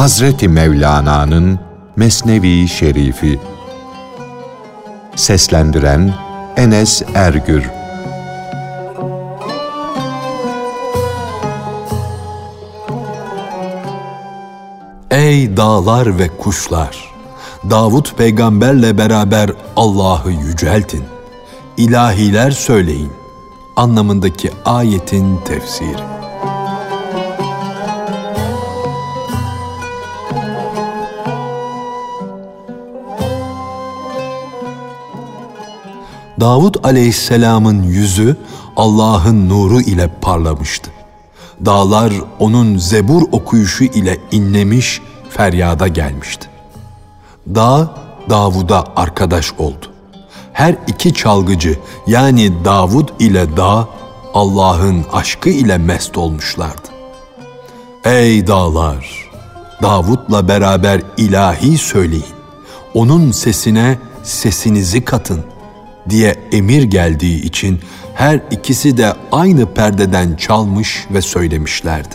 Hazreti Mevlana'nın Mesnevi Şerifi Seslendiren Enes Ergür Ey dağlar ve kuşlar! Davut peygamberle beraber Allah'ı yüceltin. İlahiler söyleyin. Anlamındaki ayetin tefsiri. Davud aleyhisselamın yüzü Allah'ın nuru ile parlamıştı. Dağlar onun zebur okuyuşu ile inlemiş, feryada gelmişti. Dağ, Davud'a arkadaş oldu. Her iki çalgıcı yani Davud ile dağ Allah'ın aşkı ile mest olmuşlardı. Ey dağlar! Davud'la beraber ilahi söyleyin. Onun sesine sesinizi katın diye emir geldiği için her ikisi de aynı perdeden çalmış ve söylemişlerdi.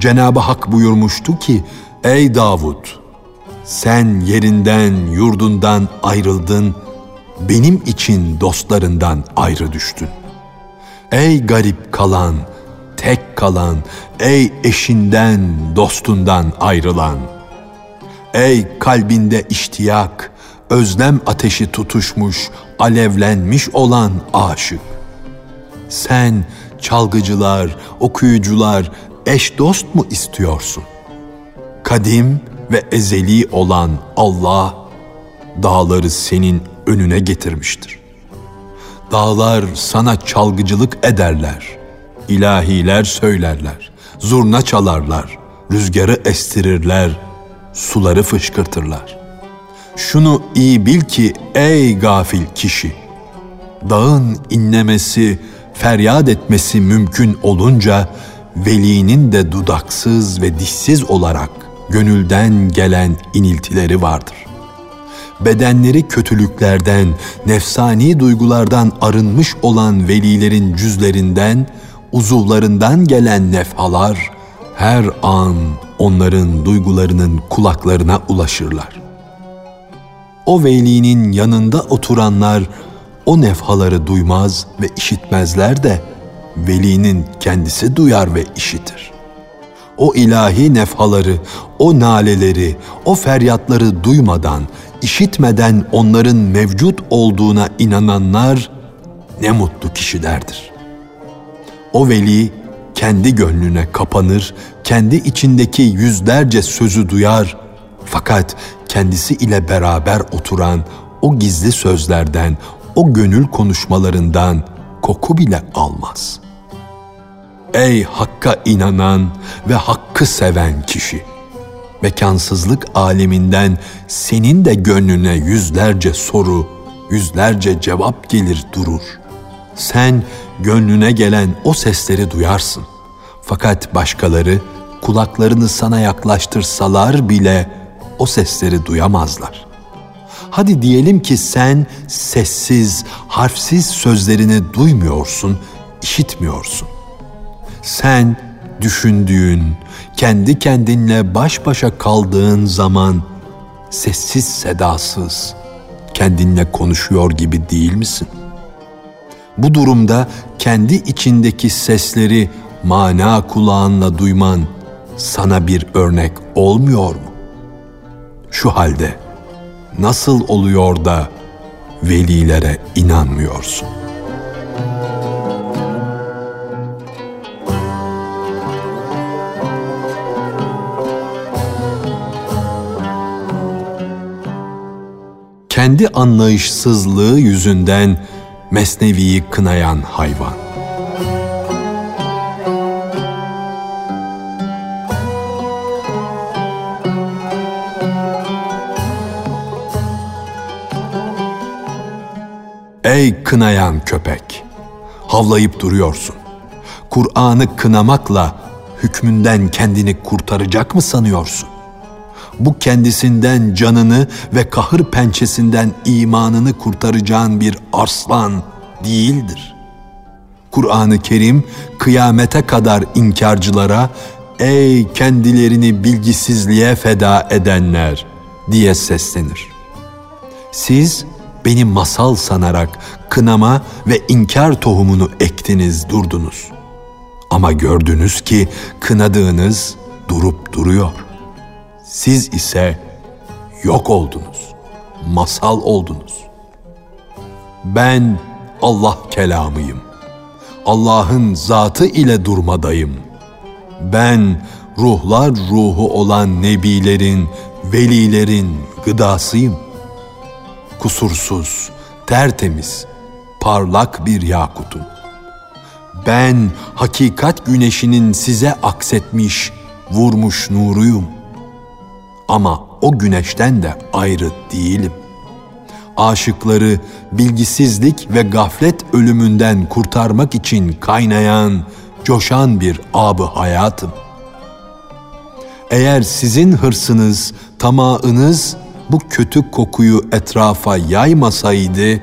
Cenab-ı Hak buyurmuştu ki, Ey Davud! Sen yerinden, yurdundan ayrıldın, benim için dostlarından ayrı düştün. Ey garip kalan, tek kalan, ey eşinden, dostundan ayrılan. Ey kalbinde iştiyak, özlem ateşi tutuşmuş, alevlenmiş olan aşık. Sen çalgıcılar, okuyucular, eş dost mu istiyorsun? Kadim ve ezeli olan Allah dağları senin önüne getirmiştir. Dağlar sana çalgıcılık ederler, ilahiler söylerler, zurna çalarlar, rüzgarı estirirler, suları fışkırtırlar.'' Şunu iyi bil ki ey gafil kişi, dağın inlemesi, feryat etmesi mümkün olunca velinin de dudaksız ve dişsiz olarak gönülden gelen iniltileri vardır. Bedenleri kötülüklerden, nefsani duygulardan arınmış olan velilerin cüzlerinden, uzuvlarından gelen nefhalar her an onların duygularının kulaklarına ulaşırlar o velinin yanında oturanlar o nefhaları duymaz ve işitmezler de velinin kendisi duyar ve işitir. O ilahi nefhaları, o naleleri, o feryatları duymadan, işitmeden onların mevcut olduğuna inananlar ne mutlu kişilerdir. O veli kendi gönlüne kapanır, kendi içindeki yüzlerce sözü duyar fakat kendisi ile beraber oturan o gizli sözlerden, o gönül konuşmalarından koku bile almaz. Ey Hakk'a inanan ve Hakk'ı seven kişi! Mekansızlık aleminden senin de gönlüne yüzlerce soru, yüzlerce cevap gelir durur. Sen gönlüne gelen o sesleri duyarsın. Fakat başkaları kulaklarını sana yaklaştırsalar bile o sesleri duyamazlar. Hadi diyelim ki sen sessiz, harfsiz sözlerini duymuyorsun, işitmiyorsun. Sen düşündüğün, kendi kendinle baş başa kaldığın zaman sessiz sedasız kendinle konuşuyor gibi değil misin? Bu durumda kendi içindeki sesleri mana kulağınla duyman sana bir örnek olmuyor mu? Şu halde nasıl oluyor da velilere inanmıyorsun? Kendi anlayışsızlığı yüzünden Mesnevi'yi kınayan hayvan. Ey kınayan köpek! Havlayıp duruyorsun. Kur'an'ı kınamakla hükmünden kendini kurtaracak mı sanıyorsun? Bu kendisinden canını ve kahır pençesinden imanını kurtaracağın bir arslan değildir. Kur'an-ı Kerim kıyamete kadar inkarcılara ''Ey kendilerini bilgisizliğe feda edenler!'' diye seslenir. Siz beni masal sanarak kınama ve inkar tohumunu ektiniz durdunuz. Ama gördünüz ki kınadığınız durup duruyor. Siz ise yok oldunuz, masal oldunuz. Ben Allah kelamıyım. Allah'ın zatı ile durmadayım. Ben ruhlar ruhu olan nebilerin, velilerin gıdasıyım. Kusursuz, tertemiz, parlak bir yakutum. Ben hakikat güneşinin size aksetmiş, vurmuş nuruyum. Ama o güneşten de ayrı değilim. Aşıkları bilgisizlik ve gaflet ölümünden kurtarmak için kaynayan, coşan bir abı hayatım. Eğer sizin hırsınız, tamağınız bu kötü kokuyu etrafa yaymasaydı,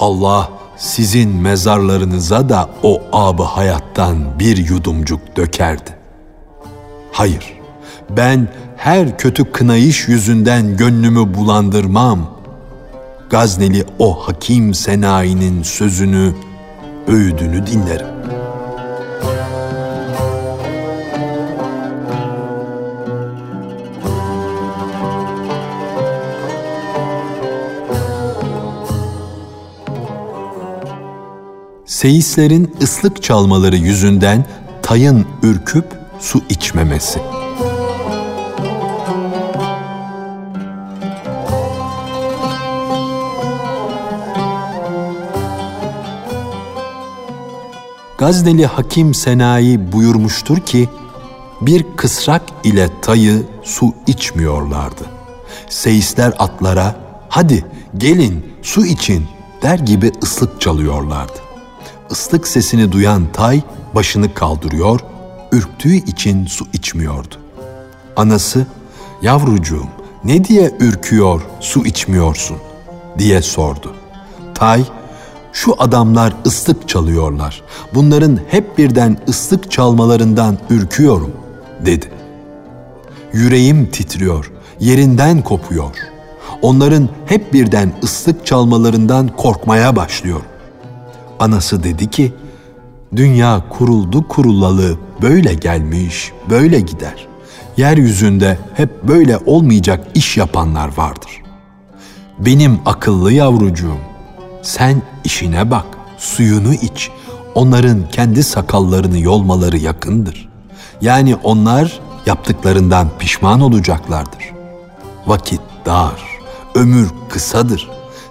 Allah sizin mezarlarınıza da o abı hayattan bir yudumcuk dökerdi. Hayır, ben her kötü kınayış yüzünden gönlümü bulandırmam. Gazneli o hakim senayinin sözünü, öğüdünü dinlerim. Seyislerin ıslık çalmaları yüzünden tayın ürküp su içmemesi. Gazneli Hakim Senayi buyurmuştur ki, bir kısrak ile tayı su içmiyorlardı. Seyisler atlara, hadi gelin su için der gibi ıslık çalıyorlardı. Islık sesini duyan tay başını kaldırıyor, ürktüğü için su içmiyordu. Anası, yavrucuğum ne diye ürküyor, su içmiyorsun diye sordu. Tay, şu adamlar ıslık çalıyorlar. Bunların hep birden ıslık çalmalarından ürküyorum dedi. Yüreğim titriyor, yerinden kopuyor. Onların hep birden ıslık çalmalarından korkmaya başlıyor. Anası dedi ki, dünya kuruldu kurulalı böyle gelmiş, böyle gider. Yeryüzünde hep böyle olmayacak iş yapanlar vardır. Benim akıllı yavrucuğum, sen işine bak, suyunu iç. Onların kendi sakallarını yolmaları yakındır. Yani onlar yaptıklarından pişman olacaklardır. Vakit dar, ömür kısadır.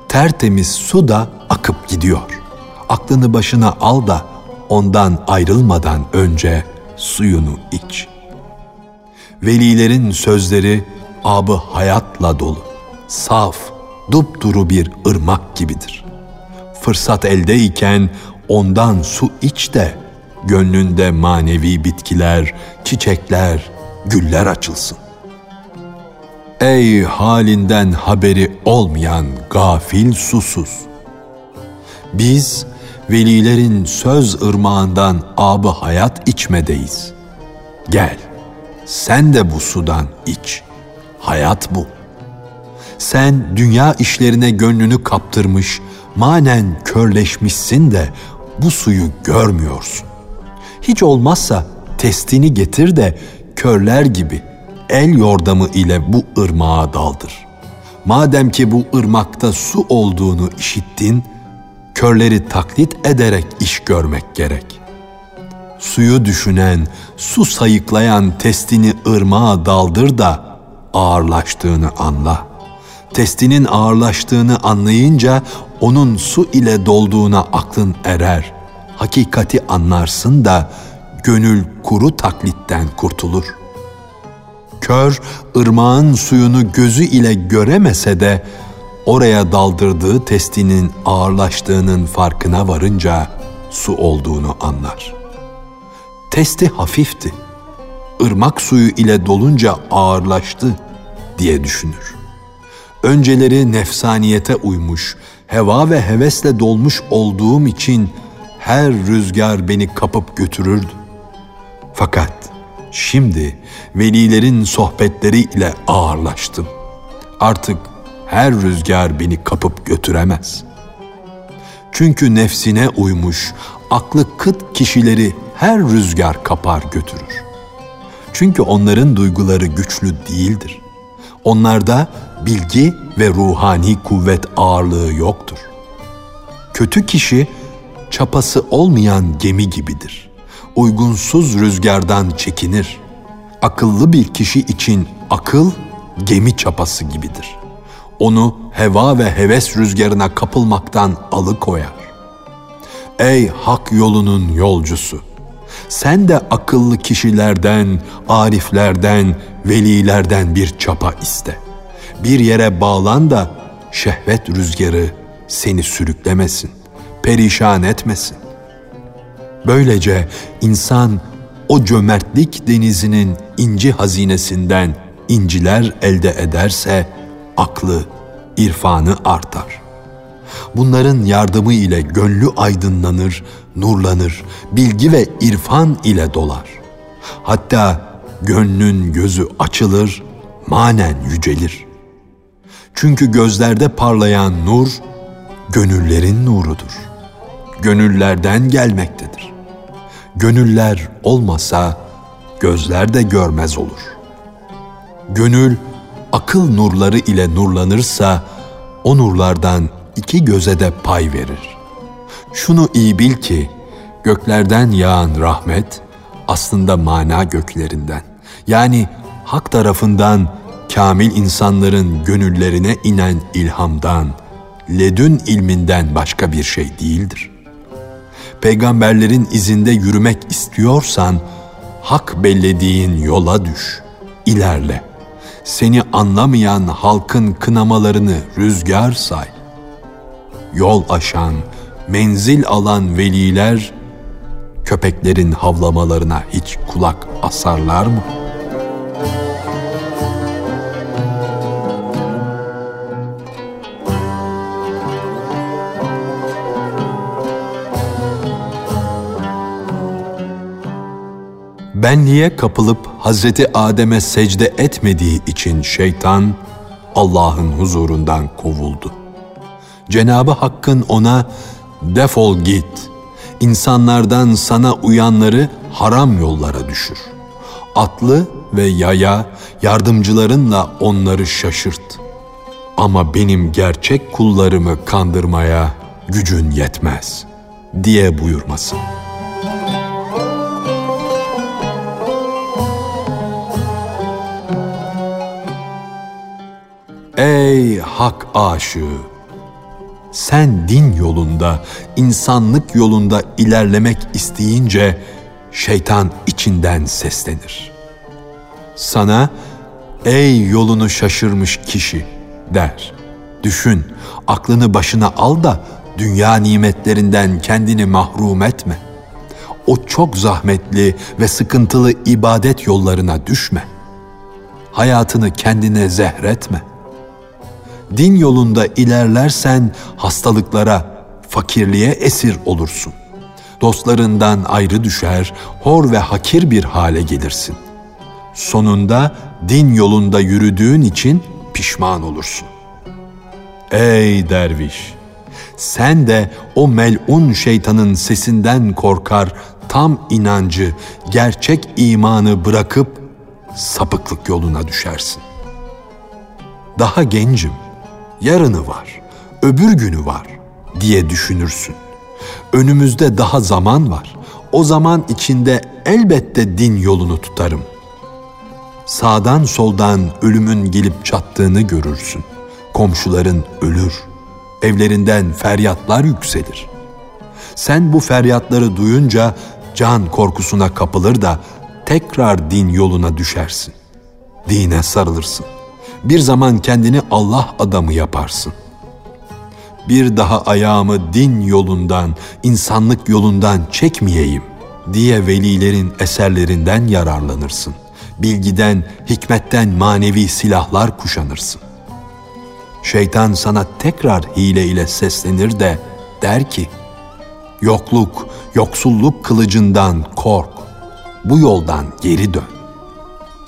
Tertemiz su da akıp gidiyor. Aklını başına al da ondan ayrılmadan önce suyunu iç. Velilerin sözleri abı hayatla dolu, saf, dupduru bir ırmak gibidir fırsat eldeyken ondan su iç de gönlünde manevi bitkiler, çiçekler, güller açılsın. Ey halinden haberi olmayan gafil susuz. Biz velilerin söz ırmağından abı hayat içmedeyiz. Gel, sen de bu sudan iç. Hayat bu. Sen dünya işlerine gönlünü kaptırmış, manen körleşmişsin de bu suyu görmüyorsun. Hiç olmazsa testini getir de körler gibi el yordamı ile bu ırmağa daldır. Madem ki bu ırmakta su olduğunu işittin, körleri taklit ederek iş görmek gerek. Suyu düşünen, su sayıklayan testini ırmağa daldır da ağırlaştığını anla. Testinin ağırlaştığını anlayınca onun su ile dolduğuna aklın erer. Hakikati anlarsın da gönül kuru taklitten kurtulur. Kör ırmağın suyunu gözü ile göremese de oraya daldırdığı testinin ağırlaştığının farkına varınca su olduğunu anlar. Testi hafifti. Irmak suyu ile dolunca ağırlaştı diye düşünür. Önceleri nefsaniyete uymuş, heva ve hevesle dolmuş olduğum için her rüzgar beni kapıp götürürdü. Fakat Şimdi velilerin sohbetleri ile ağırlaştım. Artık her rüzgar beni kapıp götüremez. Çünkü nefsine uymuş, aklı kıt kişileri her rüzgar kapar götürür. Çünkü onların duyguları güçlü değildir. Onlarda bilgi ve ruhani kuvvet ağırlığı yoktur. Kötü kişi çapası olmayan gemi gibidir. Uygunsuz rüzgardan çekinir. Akıllı bir kişi için akıl gemi çapası gibidir. Onu heva ve heves rüzgarına kapılmaktan alıkoyar. Ey hak yolunun yolcusu! Sen de akıllı kişilerden, ariflerden, velilerden bir çapa iste. Bir yere bağlan da şehvet rüzgarı seni sürüklemesin, perişan etmesin. Böylece insan o cömertlik denizinin inci hazinesinden inciler elde ederse aklı, irfanı artar. Bunların yardımı ile gönlü aydınlanır, nurlanır, bilgi ve irfan ile dolar. Hatta gönlün gözü açılır, manen yücelir. Çünkü gözlerde parlayan nur, gönüllerin nurudur. Gönüllerden gelmektedir. Gönüller olmasa gözler de görmez olur. Gönül akıl nurları ile nurlanırsa o nurlardan iki göze de pay verir. Şunu iyi bil ki göklerden yağan rahmet aslında mana göklerinden. Yani hak tarafından kamil insanların gönüllerine inen ilhamdan, ledün ilminden başka bir şey değildir. Peygamberlerin izinde yürümek istiyorsan, hak bellediğin yola düş, ilerle. Seni anlamayan halkın kınamalarını rüzgar say. Yol aşan, menzil alan veliler, köpeklerin havlamalarına hiç kulak asarlar mı?'' Benliğe kapılıp Hazreti Adem'e secde etmediği için şeytan Allah'ın huzurundan kovuldu. Cenabı Hakk'ın ona defol git, insanlardan sana uyanları haram yollara düşür. Atlı ve yaya yardımcılarınla onları şaşırt. Ama benim gerçek kullarımı kandırmaya gücün yetmez diye buyurmasın.'' Ey hak aşığı! Sen din yolunda, insanlık yolunda ilerlemek isteyince şeytan içinden seslenir. Sana ey yolunu şaşırmış kişi der. Düşün, aklını başına al da dünya nimetlerinden kendini mahrum etme. O çok zahmetli ve sıkıntılı ibadet yollarına düşme. Hayatını kendine zehretme.'' Din yolunda ilerlersen hastalıklara, fakirliğe esir olursun. Dostlarından ayrı düşer, hor ve hakir bir hale gelirsin. Sonunda din yolunda yürüdüğün için pişman olursun. Ey derviş! Sen de o melun şeytanın sesinden korkar, tam inancı, gerçek imanı bırakıp sapıklık yoluna düşersin. Daha gencim yarını var, öbür günü var diye düşünürsün. Önümüzde daha zaman var. O zaman içinde elbette din yolunu tutarım. Sağdan soldan ölümün gelip çattığını görürsün. Komşuların ölür. Evlerinden feryatlar yükselir. Sen bu feryatları duyunca can korkusuna kapılır da tekrar din yoluna düşersin. Dine sarılırsın bir zaman kendini Allah adamı yaparsın. Bir daha ayağımı din yolundan, insanlık yolundan çekmeyeyim diye velilerin eserlerinden yararlanırsın. Bilgiden, hikmetten manevi silahlar kuşanırsın. Şeytan sana tekrar hile ile seslenir de der ki, yokluk, yoksulluk kılıcından kork, bu yoldan geri dön.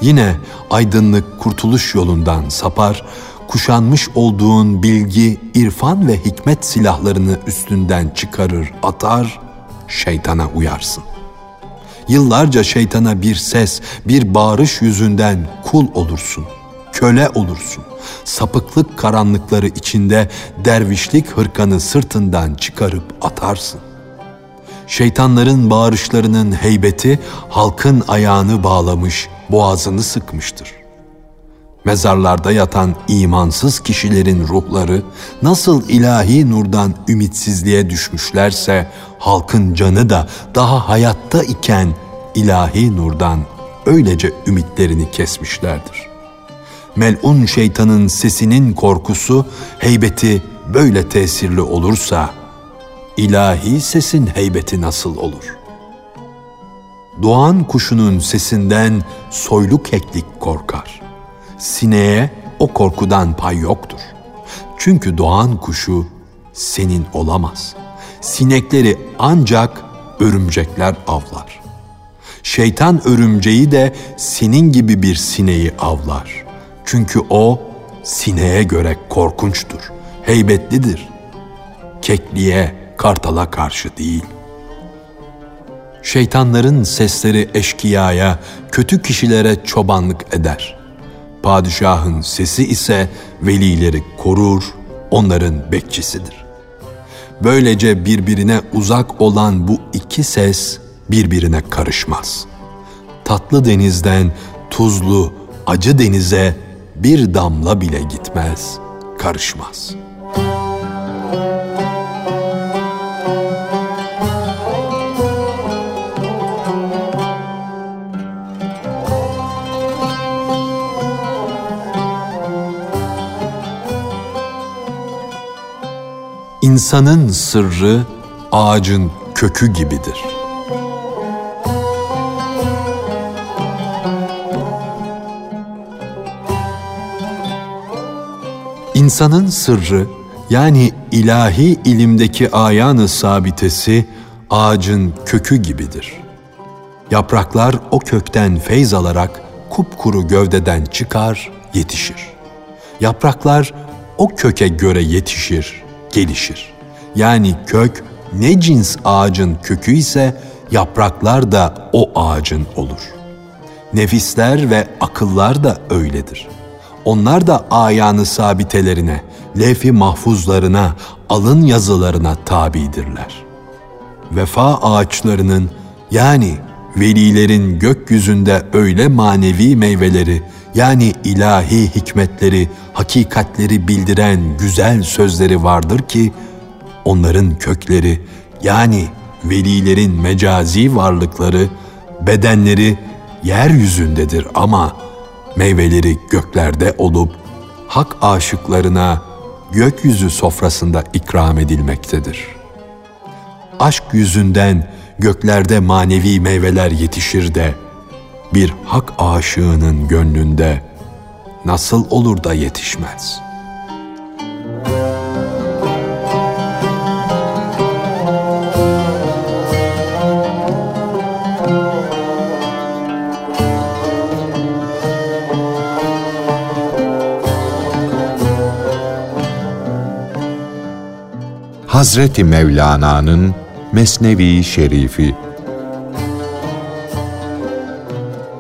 Yine aydınlık kurtuluş yolundan sapar, kuşanmış olduğun bilgi, irfan ve hikmet silahlarını üstünden çıkarır, atar, şeytana uyarsın. Yıllarca şeytana bir ses, bir bağırış yüzünden kul olursun, köle olursun. Sapıklık karanlıkları içinde dervişlik hırkanı sırtından çıkarıp atarsın. Şeytanların bağırışlarının heybeti halkın ayağını bağlamış, boğazını sıkmıştır. Mezarlarda yatan imansız kişilerin ruhları nasıl ilahi nurdan ümitsizliğe düşmüşlerse halkın canı da daha hayatta iken ilahi nurdan öylece ümitlerini kesmişlerdir. Melun şeytanın sesinin korkusu, heybeti böyle tesirli olursa ilahi sesin heybeti nasıl olur? Doğan kuşunun sesinden soylu keklik korkar. Sineğe o korkudan pay yoktur. Çünkü doğan kuşu senin olamaz. Sinekleri ancak örümcekler avlar. Şeytan örümceği de senin gibi bir sineği avlar. Çünkü o sineğe göre korkunçtur, heybetlidir. Kekliğe, kartala karşı değil. Şeytanların sesleri eşkıyaya, kötü kişilere çobanlık eder. Padişahın sesi ise velileri korur, onların bekçisidir. Böylece birbirine uzak olan bu iki ses birbirine karışmaz. Tatlı denizden tuzlu, acı denize bir damla bile gitmez, karışmaz.'' İnsanın sırrı ağacın kökü gibidir. İnsanın sırrı yani ilahi ilimdeki ayanı sabitesi ağacın kökü gibidir. Yapraklar o kökten feyz alarak kupkuru gövdeden çıkar, yetişir. Yapraklar o köke göre yetişir, gelişir. Yani kök ne cins ağacın kökü ise yapraklar da o ağacın olur. Nefisler ve akıllar da öyledir. Onlar da ayanı sabitelerine, lefi mahfuzlarına, alın yazılarına tabidirler. Vefa ağaçlarının yani velilerin gökyüzünde öyle manevi meyveleri yani ilahi hikmetleri, hakikatleri bildiren güzel sözleri vardır ki onların kökleri yani velilerin mecazi varlıkları, bedenleri yeryüzündedir ama meyveleri göklerde olup hak aşıklarına gökyüzü sofrasında ikram edilmektedir. Aşk yüzünden göklerde manevi meyveler yetişir de bir hak aşığının gönlünde nasıl olur da yetişmez?'' Hazreti Mevlana'nın Mesnevi Şerifi